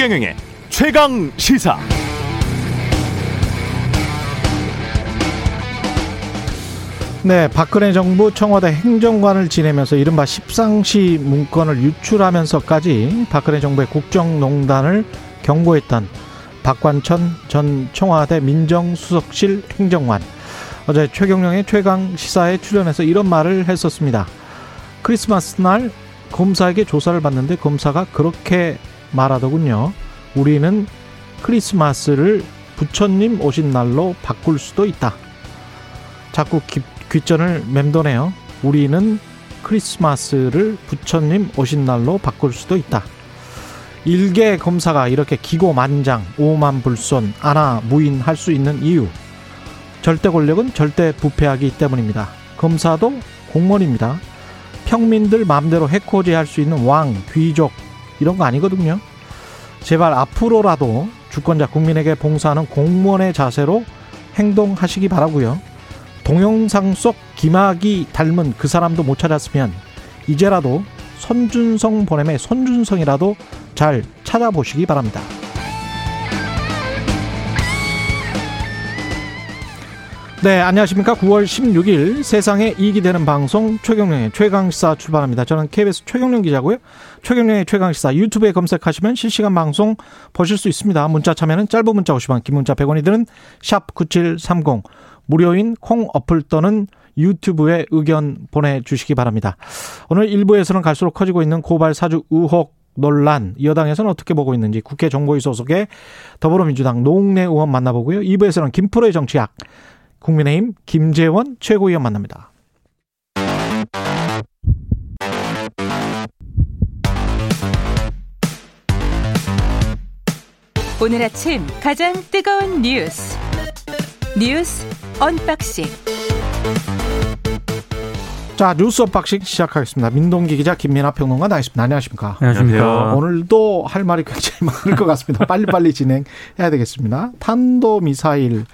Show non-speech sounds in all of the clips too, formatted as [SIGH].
최경영의 최강 시사. 네, 박근혜 정부 청와대 행정관을 지내면서 이른바 십상시 문건을 유출하면서까지 박근혜 정부의 국정농단을 경고했던 박관천 전 청와대 민정수석실 행정관. 어제 최경령의 최강 시사에 출연해서 이런 말을 했었습니다. 크리스마스 날 검사에게 조사를 받는데 검사가 그렇게 말하더군요. 우리는 크리스마스를 부처님 오신 날로 바꿀 수도 있다. 자꾸 기, 귀전을 맴도네요. 우리는 크리스마스를 부처님 오신 날로 바꿀 수도 있다. 일개 검사가 이렇게 기고만장, 오만불손, 아나 무인 할 수 있는 이유. 절대 권력은 절대 부패하기 때문입니다. 검사도 공무원입니다. 평민들 마음대로 해코지 할 수 있는 왕, 귀족 이런 거 아니거든요. 제발 앞으로라도 주권자 국민에게 봉사하는 공무원의 자세로 행동하시기 바라고요. 동영상 속 김학이 닮은 그 사람도 못 찾았으면 이제라도 손준성 보냄의 손준성이라도 잘 찾아보시기 바랍니다. 네, 안녕하십니까. 9월 16일 세상에 이익이 되는 방송 최경령의 최강시사 출발합니다. 저는 KBS 최경령 기자고요. 최경령의 최강시사 유튜브에 검색하시면 실시간 방송 보실 수 있습니다. 문자 참여는 짧은 문자 50원, 긴 문자 100원이 드는 샵 9730 무료인 콩 어플 또는 유튜브에 의견 보내주시기 바랍니다. 오늘 1부에서는 갈수록 커지고 있는 고발 사주 의혹 논란 여당에서는 어떻게 보고 있는지 국회 정보위 소속의 더불어민주당 노웅래 의원 만나보고요. 2부에서는 김프로의 정치학 국민의힘 김재원 최고위원 만납니다. 오늘 아침 가장 뜨거운 뉴스 뉴스 언박싱 자 뉴스 언박싱 시작하겠습니다. 민동기 기자 김민아 평론가 나와 있습니다. 안녕하십니까? 안녕하십니까? 오늘도 할 말이 굉장히 많을 것 같습니다. 빨리빨리 진행해야 되겠습니다. 탄도 미사일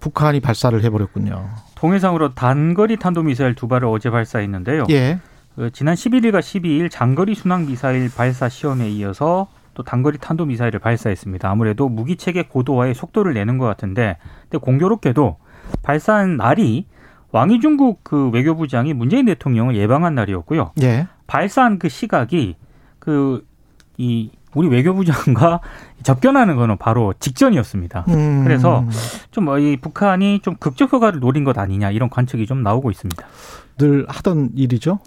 북한이 발사를 해버렸군요. 통해상으로 단거리 탄도미사일 두 발을 어제 발사했는데요. 예. 그 지난 11일과 12일 장거리 순항 미사일 발사 시험에 이어서 또 단거리 탄도 미사일을 발사했습니다. 아무래도 무기 체계 고도화에 속도를 내는 것 같은데, 근데 공교롭게도 발사한 날이 왕이 중국 그 외교부장이 문재인 대통령을 예방한 날이었고요. 예. 발사한 그 시각이 그 이 우리 외교부 장과 접견하는 거는 바로 직전이었습니다. 음. 그래서 좀 이 북한이 좀 극적 효과를 노린 것 아니냐 이런 관측이 좀 나오고 있습니다. 늘 하던 일이죠.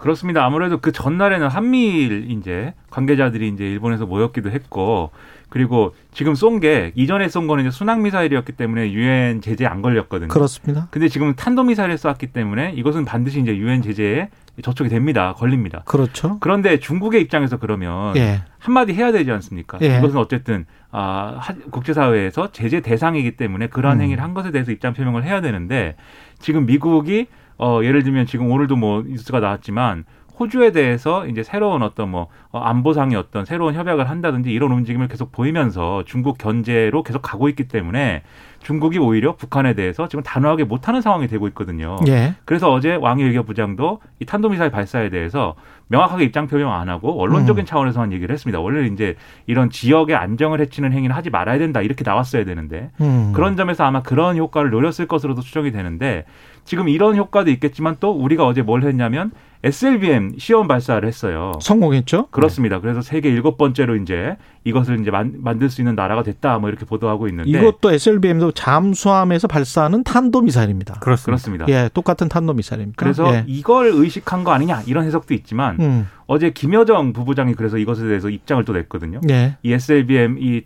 그렇습니다. 아무래도 그 전날에는 한미일 이제 관계자들이 이제 일본에서 모였기도 했고 그리고 지금 쏜 게 이전에 쏜 거는 이제 순항 미사일이었기 때문에 유엔 제재 안 걸렸거든요. 그렇습니다. 근데 지금 탄도 미사일을 쐈기 때문에 이것은 반드시 이제 유엔 제재에 저촉이 됩니다. 걸립니다. 그렇죠. 그런데 중국의 입장에서 그러면 예. 한마디 해야 되지 않습니까? 예. 이것은 어쨌든 아, 하- 국제사회에서 제재 대상이기 때문에 그러한 음. 행위를 한 것에 대해서 입장 표명을 해야 되는데 지금 미국이 어, 예를 들면 지금 오늘도 뭐 뉴스가 나왔지만 호주에 대해서 이제 새로운 어떤 뭐 어, 안보상의 어떤 새로운 협약을 한다든지 이런 움직임을 계속 보이면서 중국 견제로 계속 가고 있기 때문에 중국이 오히려 북한에 대해서 지금 단호하게 못하는 상황이 되고 있거든요. 예. 그래서 어제 왕이 외교부장도 이 탄도미사일 발사에 대해서 명확하게 입장 표명 안 하고 언론적인 음. 차원에서만 얘기를 했습니다. 원래 이제 이런 지역의 안정을 해치는 행위는 하지 말아야 된다 이렇게 나왔어야 되는데 음. 그런 점에서 아마 그런 효과를 노렸을 것으로도 추정이 되는데 지금 이런 효과도 있겠지만 또 우리가 어제 뭘 했냐면 SLBM 시험 발사를 했어요. 성공했죠. 그렇습니다. 그래서 세계 일곱 번째로 이제 이것을 이제 만, 만들 수 있는 나라가 됐다 뭐 이렇게 보도하고 있는데 이것도 SLBM도 잠수함에서 발사하는 탄도 미사일입니다. 그렇습니다. 그렇습니다. 예, 똑같은 탄도 미사일입니다. 그래서 예. 이걸 의식한 거 아니냐 이런 해석도 있지만 음. 어제 김여정 부부장이 그래서 이것에 대해서 입장을 또 냈거든요. 예. 이 SLBM 이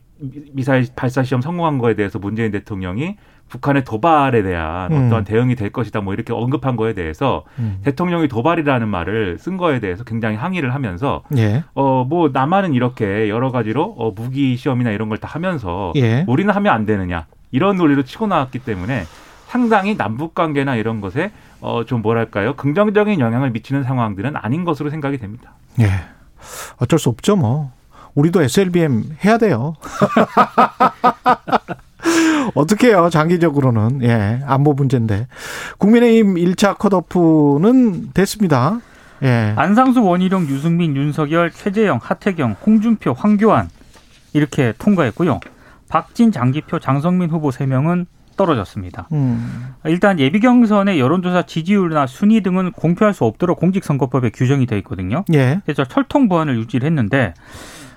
미사일 발사 시험 성공한 거에 대해서 문재인 대통령이 북한의 도발에 대한 음. 어떠한 대응이 될 것이다 뭐 이렇게 언급한 거에 대해서 음. 대통령이 도발이라는 말을 쓴 거에 대해서 굉장히 항의를 하면서 예. 어뭐 남한은 이렇게 여러 가지로 어 무기 시험이나 이런 걸 다 하면서 예. 우리는 하면 안 되느냐 이런 논리로 치고 나왔기 때문에 상당히 남북 관계나 이런 것에 어 좀 뭐랄까요 긍정적인 영향을 미치는 상황들은 아닌 것으로 생각이 됩니다. 예. 어쩔 수 없죠, 뭐. 우리도 SLBM 해야 돼요. [LAUGHS] [LAUGHS] 어떻게 해요, 장기적으로는. 예, 안보 문제인데. 국민의힘 1차 컷오프는 됐습니다. 예. 안상수, 원희룡, 유승민, 윤석열, 최재형, 하태경, 홍준표, 황교안 이렇게 통과했고요. 박진, 장기표, 장성민 후보 세명은 떨어졌습니다. 음. 일단 예비 경선의 여론조사 지지율이나 순위 등은 공표할 수 없도록 공직선거법에 규정이 돼 있거든요. 예. 그래서 철통 보안을 유지를 했는데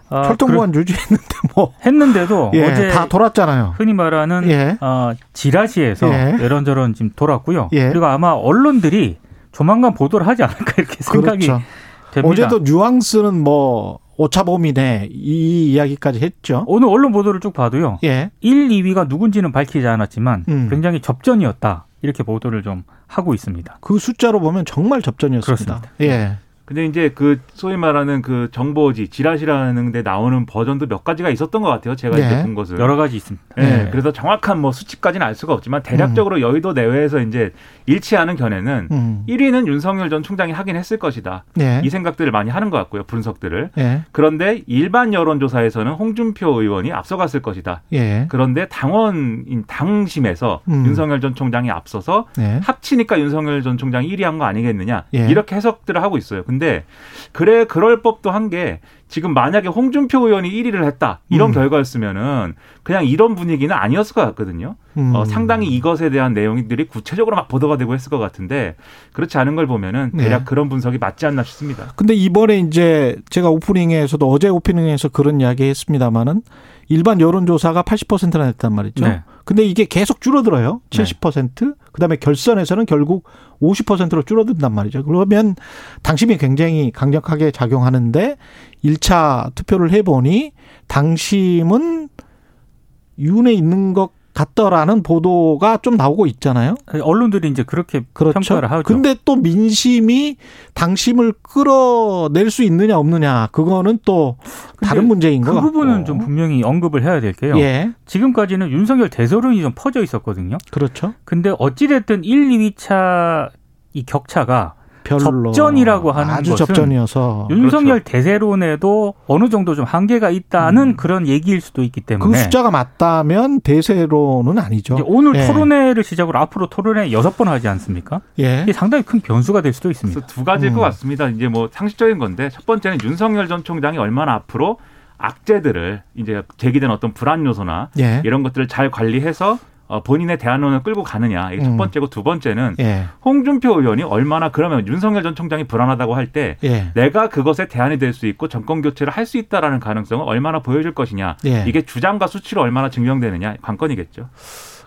어, 철통보안 유지했는데 뭐 [LAUGHS] 했는데도 예, 어제 다 돌았잖아요. 흔히 말하는 예. 어, 지라시에서 예. 이런저런 지금 돌았고요. 예. 그리고 아마 언론들이 조만간 보도를 하지 않을까 이렇게 생각이 그렇죠. 됩니다. 어제도 뉘앙스는 뭐 오차범위네 이 이야기까지 했죠. 오늘 언론 보도를 쭉 봐도요. 예. 1, 2위가 누군지는 밝히지 않았지만 음. 굉장히 접전이었다. 이렇게 보도를 좀 하고 있습니다. 그 숫자로 보면 정말 접전이었습니다. 그렇습니다. 예. 근데 이제 그 소위 말하는 그 정보지 지라시라는 데 나오는 버전도 몇 가지가 있었던 것 같아요. 제가 네. 이제 본 것은. 여러 가지 있습니다. 예, 네. 그래서 정확한 뭐 수치까지는 알 수가 없지만 대략적으로 여의도 내외에서 이제 일치하는 견해는 음. 1위는 윤석열 전 총장이 하긴 했을 것이다. 예. 이 생각들을 많이 하는 것 같고요. 분석들을. 예. 그런데 일반 여론조사에서는 홍준표 의원이 앞서갔을 것이다. 예. 그런데 당원인 당심에서 음. 윤석열 전 총장이 앞서서 예. 합치니까 윤석열 전 총장이 1위 한 거 아니겠느냐. 예. 이렇게 해석들을 하고 있어요. 근데 그래 그럴 법도 한 게 지금 만약에 홍준표 의원이 1위를 했다. 이런 음. 결과였으면은 그냥 이런 분위기는 아니었을 것 같거든요. 음. 어, 상당히 이것에 대한 내용들이 구체적으로 막 보도가 되고 했을 것 같은데 그렇지 않은 걸 보면은 대략 네. 그런 분석이 맞지 않나 싶습니다. 근데 이번에 이제 제가 오프닝에서도 어제 오프닝에서 그런 이야기 했습니다마는 일반 여론조사가 80%나 됐단 말이죠. 네. 근데 이게 계속 줄어들어요. 네. 70%. 그다음에 결선에서는 결국 50%로 줄어든단 말이죠. 그러면 당심이 굉장히 강력하게 작용하는데 1차 투표를 해보니 당심은 윤에 있는 것 같더라는 보도가 좀 나오고 있잖아요. 언론들이 이제 그렇게 그렇죠. 평가를 하죠. 근데 또 민심이 당심을 끌어낼 수 있느냐 없느냐 그거는 또 다른 문제인 것 그 같고. 부분은 좀 분명히 언급을 해야 될 게요. 예, 지금까지는 윤석열 대서론이 좀 퍼져 있었거든요. 그렇죠. 근데 어찌 됐든 1, 2위차 이 격차가 별로 접전이라고 하는 아주 것은 접전이어서 윤석열 대세론에도 어느 정도 좀 한계가 있다는 음. 그런 얘기일 수도 있기 그 때문에 숫자가 맞다면 대세로는 아니죠. 이제 오늘 예. 토론회를 시작으로 앞으로 토론회 여섯 번 하지 않습니까? 예, 이게 상당히 큰 변수가 될 수도 있습니다. 그래서 두 가지일 음. 것 같습니다. 이제 뭐 상식적인 건데 첫 번째는 윤석열 전 총장이 얼마나 앞으로 악재들을 이제 제기된 어떤 불안 요소나 예, 이런 것들을 잘 관리해서 어, 본인의 대안론을 끌고 가느냐 이게 첫 음. 번째고 두 번째는 예, 홍준표 의원이 얼마나 그러면 윤석열 전 총장이 불안하다고 할때 예, 내가 그것에 대안이 될 수 있고 정권 교체를 할 수 있다라는 가능성을 얼마나 보여줄 것이냐 예. 이게 주장과 수치로 얼마나 증명되느냐 관건이겠죠.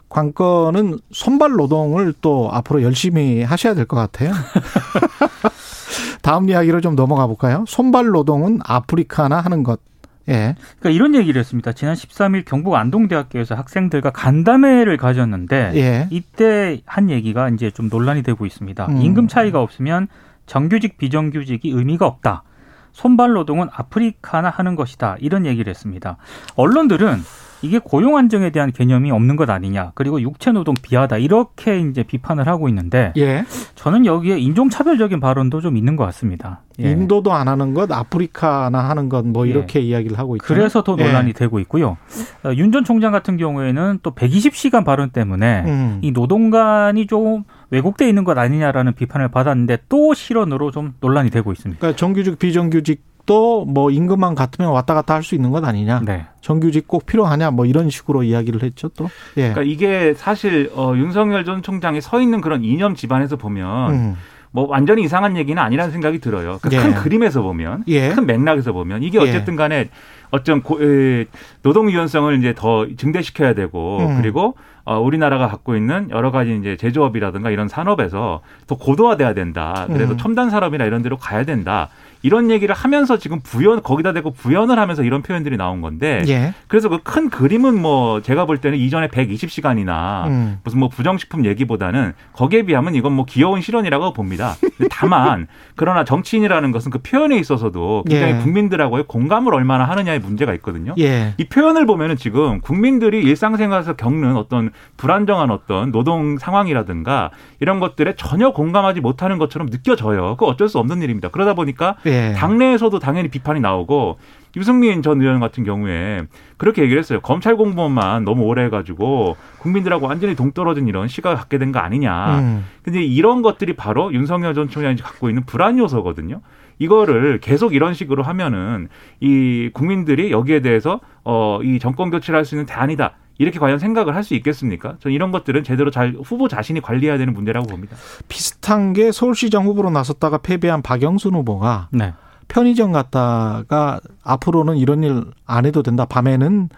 관건은 선발 노동을 또 앞으로 열심히 하셔야 될 것 같아요. [LAUGHS] 다음 이야기로 좀 넘어가 볼까요? 손발 노동은 아프리카나 하는 것. 예. 그러니까 이런 얘기를 했습니다. 지난 13일 경북 안동대학교에서 학생들과 간담회를 가졌는데 예. 이때 한 얘기가 이제 좀 논란이 되고 있습니다. 음. 임금 차이가 없으면 정규직 비정규직이 의미가 없다. 손발 노동은 아프리카나 하는 것이다. 이런 얘기를 했습니다. 언론들은 이게 고용 안정에 대한 개념이 없는 것 아니냐. 그리고 육체 노동 비하다. 이렇게 이제 비판을 하고 있는데 예. 저는 여기에 인종 차별적인 발언도 좀 있는 것 같습니다. 예. 인도도 안 하는 것, 아프리카나 하는 것, 뭐 예. 이렇게 이야기를 하고 있죠. 그래서 더 논란이 예. 되고 있고요. 어, 윤전 총장 같은 경우에는 또 120시간 발언 때문에 음. 이 노동관이 좀 왜곡돼 있는 것 아니냐라는 비판을 받았는데 또 실언으로 좀 논란이 되고 있습니다. 그러니까 정규직, 비정규직 도 뭐 임금만 같으면 왔다 갔다 할 수 있는 것 아니냐. 네. 정규직 꼭 필요하냐, 뭐 이런 식으로 이야기를 했죠, 또. 예. 그러니까 이게 사실 어, 윤석열 전 총장이 서 있는 그런 이념 집안에서 보면 음. 뭐 완전히 이상한 얘기는 아니라는 생각이 들어요. 그 예. 큰 그림에서 보면, 예. 큰 맥락에서 보면 이게 예. 어쨌든 간에 어떤 고, 에, 노동 유연성을 이제 더 증대시켜야 되고 음. 그리고 어, 우리나라가 갖고 있는 여러 가지 이제 제조업이라든가 이런 산업에서 더 고도화돼야 된다. 그래서 음. 첨단 산업이나 이런 데로 가야 된다. 이런 얘기를 하면서 지금 부연 거기다 대고 부연을 하면서 이런 표현들이 나온 건데 예. 그래서 그 큰 그림은 뭐 제가 볼 때는 이전에 120시간이나 음. 무슨 뭐 부정식품 얘기보다는 거기에 비하면 이건 뭐 귀여운 실언이라고 봅니다. 다만 [LAUGHS] 그러나 정치인이라는 것은 그 표현에 있어서도 굉장히 예. 국민들하고의 공감을 얼마나 하느냐의 문제가 있거든요. 예. 이 표현을 보면은 지금 국민들이 일상생활에서 겪는 어떤 불안정한 어떤 노동 상황이라든가 이런 것들에 전혀 공감하지 못하는 것처럼 느껴져요. 그 어쩔 수 없는 일입니다. 그러다 보니까 예. 당내에서도 당연히 비판이 나오고 유승민 전 의원 같은 경우에 그렇게 얘기를 했어요. 검찰 공무원만 너무 오래 해가지고 국민들하고 완전히 동떨어진 이런 시각을 갖게 된 거 아니냐. 음. 근데 이런 것들이 바로 윤석열 전 총장이 갖고 있는 불안 요소거든요. 이거를 계속 이런 식으로 하면은 이 국민들이 여기에 대해서 어 이 정권 교체를 할 수 있는 대안이다. 이렇게 과연 생각을 할 수 있겠습니까? 저는 이런 것들은 제대로 잘 후보 자신이 관리해야 되는 문제라고 봅니다. 비슷한 게 서울시장 후보로 나섰다가 패배한 박영순 후보가 네. 편의점 갔다가 앞으로는 이런 일 안 해도 된다. 밤에는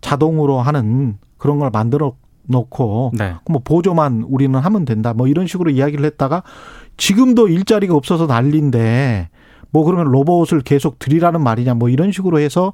자동으로 하는 그런 걸 만들어 놓고 네. 뭐 보조만 우리는 하면 된다. 뭐 이런 식으로 이야기를 했다가 지금도 일자리가 없어서 난리인데 뭐 그러면 로봇을 계속 들이라는 말이냐 뭐 이런 식으로 해서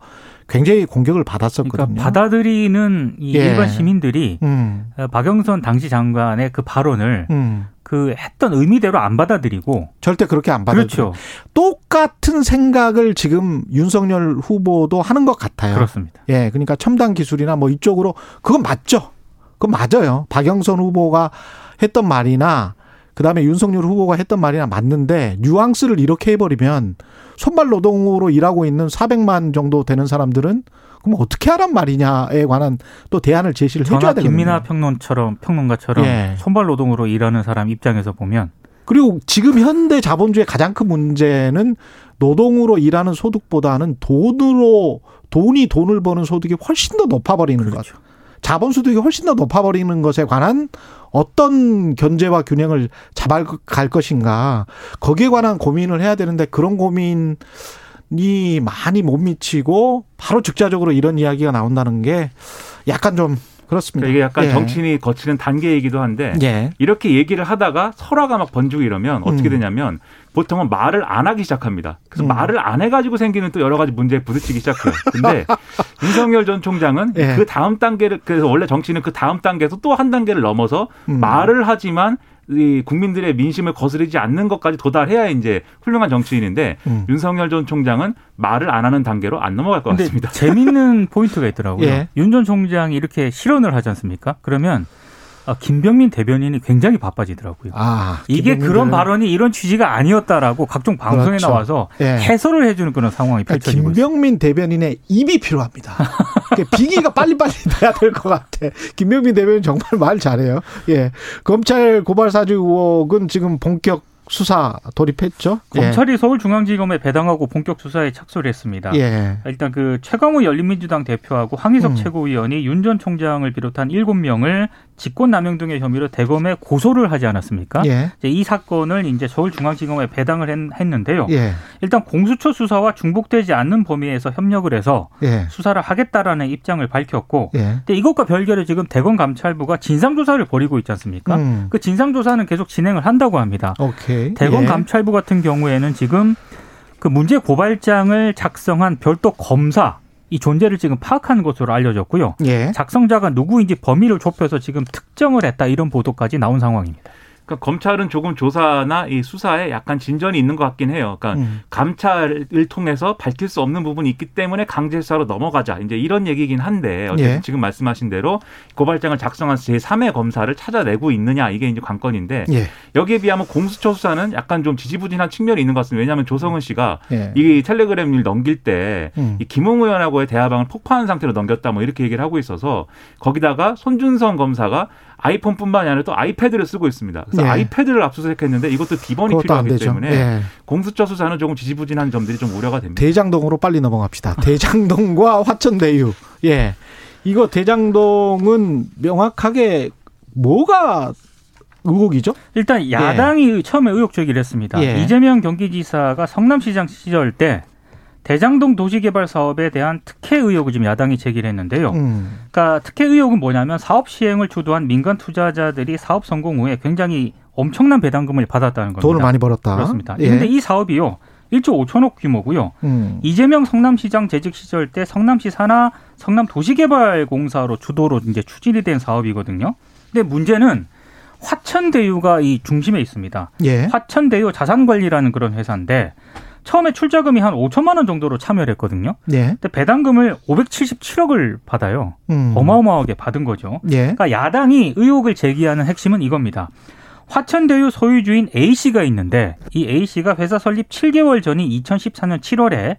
굉장히 공격을 받았었거든요. 그러니까 받아들이는 이 예. 일반 시민들이 음. 어, 박영선 당시 장관의 그 발언을 음. 그 했던 의미대로 안 받아들이고 절대 그렇게 안 받아들여. 그렇죠. 똑같은 생각을 지금 윤석열 후보도 하는 것 같아요. 그렇습니다. 예, 그러니까 첨단 기술이나 뭐 이쪽으로 그건 맞죠. 그건 맞아요. 박영선 후보가 했던 말이나 그다음에 윤석열 후보가 했던 말이나 맞는데 뉘앙스를 이렇게 해버리면 손발 노동으로 일하고 있는 400만 정도 되는 사람들은 그럼 어떻게 하란 말이냐에 관한 또 대안을 제시를 해줘야 되거든요. 김민아 평론처럼 평론가처럼 예. 손발 노동으로 일하는 사람 입장에서 보면 그리고 지금 현대 자본주의 가장 큰 문제는 노동으로 일하는 소득보다는 돈으로 돈이 돈을 버는 소득이 훨씬 더 높아버리는 것. 그렇죠. 자본 소득이 훨씬 더 높아버리는 것에 관한 어떤 견제와 균형을 잡아갈 것인가. 거기에 관한 고민을 해야 되는데 그런 고민 이 많이 못 미치고 바로 즉자적으로 이런 이야기가 나온다는 게 약간 좀 그렇습니다. 그러니까 이게 약간 예. 정치인이 거치는 단계이기도 한데 예. 이렇게 얘기를 하다가 설화가 막 번지고 이러면 어떻게 음. 되냐면 보통은 말을 안 하기 시작합니다. 그래서 음. 말을 안 해가지고 생기는 또 여러 가지 문제에 부딪히기 시작해요. 근데 [LAUGHS] 윤석열 전 총장은 예. 그 다음 단계를 그래서 원래 정치는 그 다음 단계에서 또 한 단계를 넘어서 음. 말을 하지만 이 국민들의 민심을 거스르지 않는 것까지 도달해야 이제 훌륭한 정치인인데 음. 윤석열 전 총장은 말을 안 하는 단계로 안 넘어갈 것 같습니다. [LAUGHS] 재밌는 포인트가 있더라고요. 예. 윤전 총장이 이렇게 실언을 하지 않습니까? 그러면 아, 김병민 대변인이 굉장히 바빠지더라고요. 아 이게 그런 발언이 이런 취지가 아니었다라고 각종 방송에 그렇죠. 나와서 예. 해설을 해주는 그런 상황이 그러니까 펼쳐지고 있어요. 김병민 대변인의 입이 필요합니다. [LAUGHS] 그러니까 비기가 빨리빨리 [LAUGHS] 돼야 될 것 같아. 김병민 대변인 정말 말 잘해요. 예. 검찰 고발 사주 의혹은 지금 본격 수사 돌입했죠. 검찰이 서울중앙지검에 배당하고 본격 수사에 착수를 했습니다. 예. 예. 일단 그 최강우 열린민주당 대표하고 황희석 음. 최고위원이 윤 전 총장을 비롯한 일곱 명을 직권남용 등의 혐의로 대검에 고소를 하지 않았습니까? 예. 이제 이 사건을 이제 서울중앙지검에 배당을 했- 했는데요. 예. 일단 공수처 수사와 중복되지 않는 범위에서 협력을 해서 예. 수사를 하겠다라는 입장을 밝혔고, 예. 근데 이것과 별개로 지금 대검 감찰부가 진상 조사를 벌이고 있지 않습니까? 음. 그 진상 조사는 계속 진행을 한다고 합니다. 오케이. 대검 예. 감찰부 같은 경우에는 지금 그 문제 고발장을 작성한 별도 검사 이 존재를 지금 파악한 것으로 알려졌고요. 예. 작성자가 누구인지 범위를 좁혀서 지금 특정을 했다 이런 보도까지 나온 상황입니다. 그러니까 검찰은 조금 조사나 이 수사에 약간 진전이 있는 것 같긴 해요. 그러니까 음. 감찰을 통해서 밝힐 수 없는 부분이 있기 때문에 강제 수사로 넘어가자. 이제 이런 얘기긴 한데 어쨌든 예. 지금 말씀하신 대로 고발장을 작성한 제3의 검사를 찾아내고 있느냐 이게 이제 관건인데 예. 여기에 비하면 공수처 수사는 약간 좀 지지부진한 측면이 있는 것 같습니다. 왜냐하면 조성은 씨가 예. 이 텔레그램 일 넘길 때 음. 이 김웅 의원하고의 대화방을 폭파한 상태로 넘겼다 뭐 이렇게 얘기를 하고 있어서 거기다가 손준성 검사가 아이폰뿐만이 아니라 또 아이패드를 쓰고 있습니다. 그래서 예. 아이패드를 압수수색했는데 이것도 안 필요하기. 때문에 예. 공수처 수사는 조금 지지부진한 점들이 좀 우려가 됩니다. 대장동으로 빨리 넘어갑시다. [LAUGHS] 대장동과 화천대유. 예. 이거 대장동은 명확하게 뭐가 의혹이죠? 일단 야당이 처음에 의혹 제기를 했습니다. 예. 이재명 경기지사가 성남시장 시절 때 대장동 도시개발 사업에 대한 특혜 의혹을 지금 야당이 제기를 했는데요. 음. 그러니까 특혜 의혹은 뭐냐면 사업 시행을 주도한 민간 투자자들이 사업 성공 후에 굉장히 엄청난 배당금을 받았다는 겁니다. 돈을 많이 벌었다. 그렇습니다. 예. 그런데 이 사업이요. 1조 5천억 규모고요. 음. 이재명 성남시장 재직 시절 때 성남시 산하 성남 도시개발공사로 주도로 이제 추진이 된 사업이거든요. 근데 문제는 화천대유가 이 중심에 있습니다. 예. 화천대유 자산관리라는 그런 회사인데 처음에 출자금이 한 5천만 원 정도로 참여를 했거든요. 예. 근데 배당금을 577억을 받아요. 음. 어마어마하게 받은 거죠. 예. 그러니까 야당이 의혹을 제기하는 핵심은 이겁니다. 화천대유 소유주인 A씨가 있는데 이 A씨가 회사 설립 7개월 전인 2014년 7월에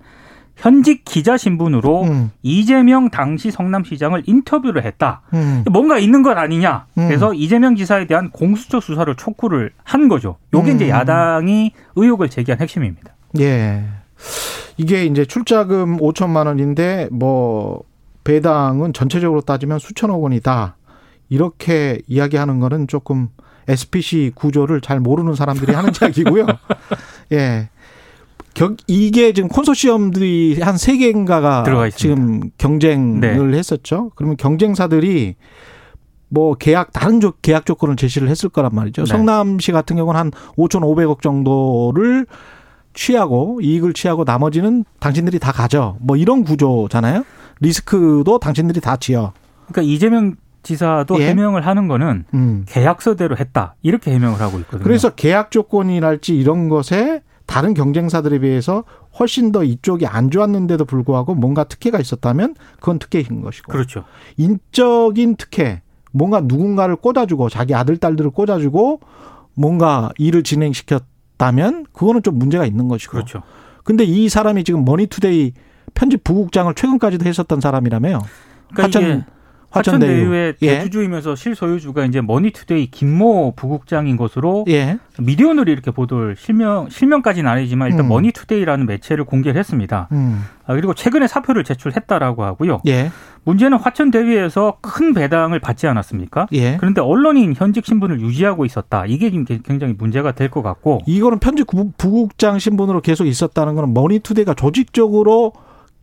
현직 기자 신분으로 음. 이재명 당시 성남시장을 인터뷰를 했다. 음. 뭔가 있는 것 아니냐. 음. 그래서 이재명 지사에 대한 공수처 수사를 촉구를 한 거죠. 요게 음. 이제 야당이 의혹을 제기한 핵심입니다. 예. 이게 이제 출자금 5천만 원인데 뭐 배당은 전체적으로 따지면 수천억 원이다. 이렇게 이야기하는 거는 조금 SPC 구조를 잘 모르는 사람들이 하는 이야기고요. [LAUGHS] 예. 격, 이게 지금 콘소시엄들이 한 세 개인가가 들어가 있습니다. 지금 경쟁을 네. 했었죠. 그러면 경쟁사들이 뭐 계약 다른 조, 계약 조건을 제시를 했을 거란 말이죠. 네. 성남시 같은 경우는 한 5,500억 정도를 취하고 이익을 취하고 나머지는 당신들이 다 가져. 뭐 이런 구조잖아요. 리스크도 당신들이 다 지어. 그러니까 이재명 지사도 예. 해명을 하는 거는 음. 계약서대로 했다 이렇게 해명을 하고 있거든요. 그래서 계약 조건이랄지 이런 것에 다른 경쟁사들에 비해서 훨씬 더 이쪽이 안 좋았는데도 불구하고 뭔가 특혜가 있었다면 그건 특혜인 것이고 그렇죠. 인적인 특혜 뭔가 누군가를 꽂아주고 자기 아들 딸들을 꽂아주고 뭔가 일을 진행시켰 다면 그거는 좀 문제가 있는 것이고 그렇죠. 근데 이 사람이 지금 머니투데이 편집 부국장을 최근까지도 했었던 사람이라며요. 그러니까 화천 화천대유의 예. 대주주이면서 실소유주가 이제 머니투데이 김모 부국장인 것으로 예. 미디어오늘이 이렇게 보도를 실명 실명까지는 아니지만 일단 음. 머니투데이라는 매체를 공개를 했습니다. 음. 아, 그리고 최근에 사표를 제출했다라고 하고요. 예. 문제는 화천대유에서 큰 배당을 받지 않았습니까? 예. 그런데 언론인 현직 신분을 유지하고 있었다. 이게 굉장히 문제가 될 것 같고 이거는 편집 부- 부국장 신분으로 계속 있었다는 거는 머니투데이가 조직적으로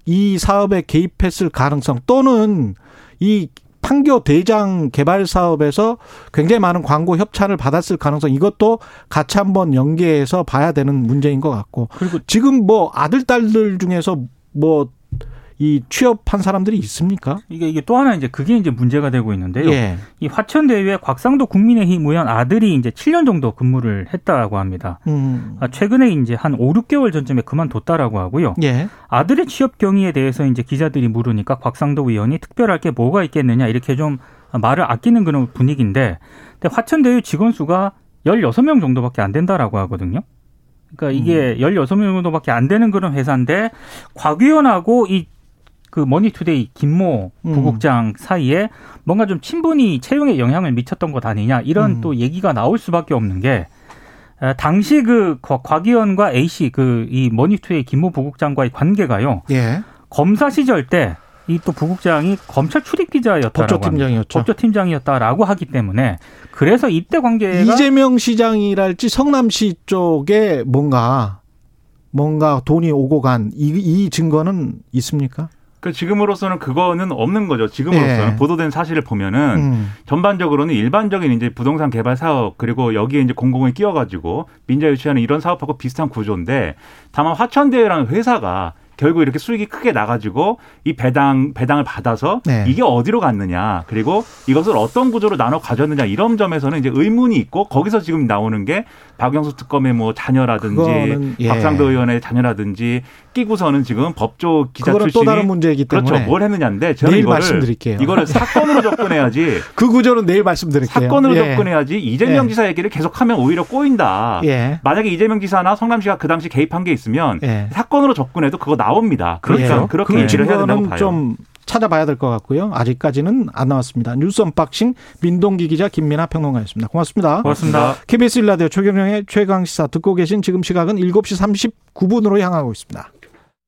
이 사업에 개입했을 가능성 또는 이 판교 대장 개발 사업에서 굉장히 많은 광고 협찬을 받았을 가능성 이것도 같이 한번 연계해서 봐야 되는 문제인 것 같고. 그리고 지금 뭐 아들 딸들 중에서 뭐 이 취업한 사람들이 있습니까? 이게 이게 또 하나 이제 그게 이제 문제가 되고 있는데요. 예. 이 화천 대유의 곽상도 국민의힘 의원 아들이 이제 7년 정도 근무를 했다고 합니다. 음. 아, 최근에 이제 한 5, 6개월 전쯤에 그만뒀다라고 하고요. 예. 아들의 취업 경위에 대해서 이제 기자들이 물으니까 곽상도 의원이 특별할 게 뭐가 있겠느냐 이렇게 좀 말을 아끼는 그런 분위기인데 근데 화천 대유 직원 수가 16명 정도밖에 안 된다라고 하거든요. 그러니까 이게 16명 정도밖에 안 되는 그런 회사인데 곽 의원하고 이 그 머니투데이 김모 음. 부국장 사이에 뭔가 좀 친분이 채용에 영향을 미쳤던 것 아니냐 이런 음. 또 얘기가 나올 수밖에 없는 게 에, 당시 그 곽 의원과 A 씨 그 이 머니투데이 김모 부국장과의 관계가요 예. 검사 시절 때 이 또 부국장이 검찰 출입 기자였다라고. 법조팀장이었죠. 법조팀장이었다라고 하기 때문에 그래서 이때 관계가 이재명 시장이랄지 성남시 쪽에 뭔가 뭔가 돈이 오고 간이 이 증거는 있습니까? 그 지금으로서는 그거는 없는 거죠. 지금으로서는 예. 보도된 사실을 보면은 음. 전반적으로는 일반적인 이제 부동산 개발 사업 그리고 여기에 이제 공공이 끼어가지고 민자 유치하는 이런 사업하고 비슷한 구조인데 다만 화천대유라는 회사가 결국 이렇게 수익이 크게 나가지고 이 배당 배당을 받아서 네. 이게 어디로 갔느냐 그리고 이것을 어떤 구조로 나눠 가졌느냐 이런 점에서는 이제 의문이 있고 거기서 지금 나오는 게 박영수 특검의 뭐 자녀라든지 그거는, 예. 박상도 의원의 자녀라든지 끼고서는 지금 법조 기자 그거는 또 출신이 다른 문제이기 때문에 그렇죠 뭘 했느냐인데 저는 내일 이거를 말씀드릴게요. 이거를 사건으로 접근해야지 [LAUGHS] 그 구조는 내일 말씀드릴게요. 사건으로 예. 접근해야지 이재명 예. 지사 얘기를 계속하면 오히려 꼬인다. 예. 만약에 이재명 지사나 성남시가 그 당시 개입한 게 있으면 예. 사건으로 접근해도 그거 나옵니다. 그러니까 예. 그렇게 그 얘기를 해야 된다고 봐요. 좀 찾아봐야 될 것 같고요. 아직까지는 안 나왔습니다. 뉴스 언박싱 민동기 기자 김민아 평론가였습니다. 고맙습니다. 고맙습니다. KBS 일라디오 최경영의 최강 시사 듣고 계신 지금 시각은 7시 39분으로 향하고 있습니다.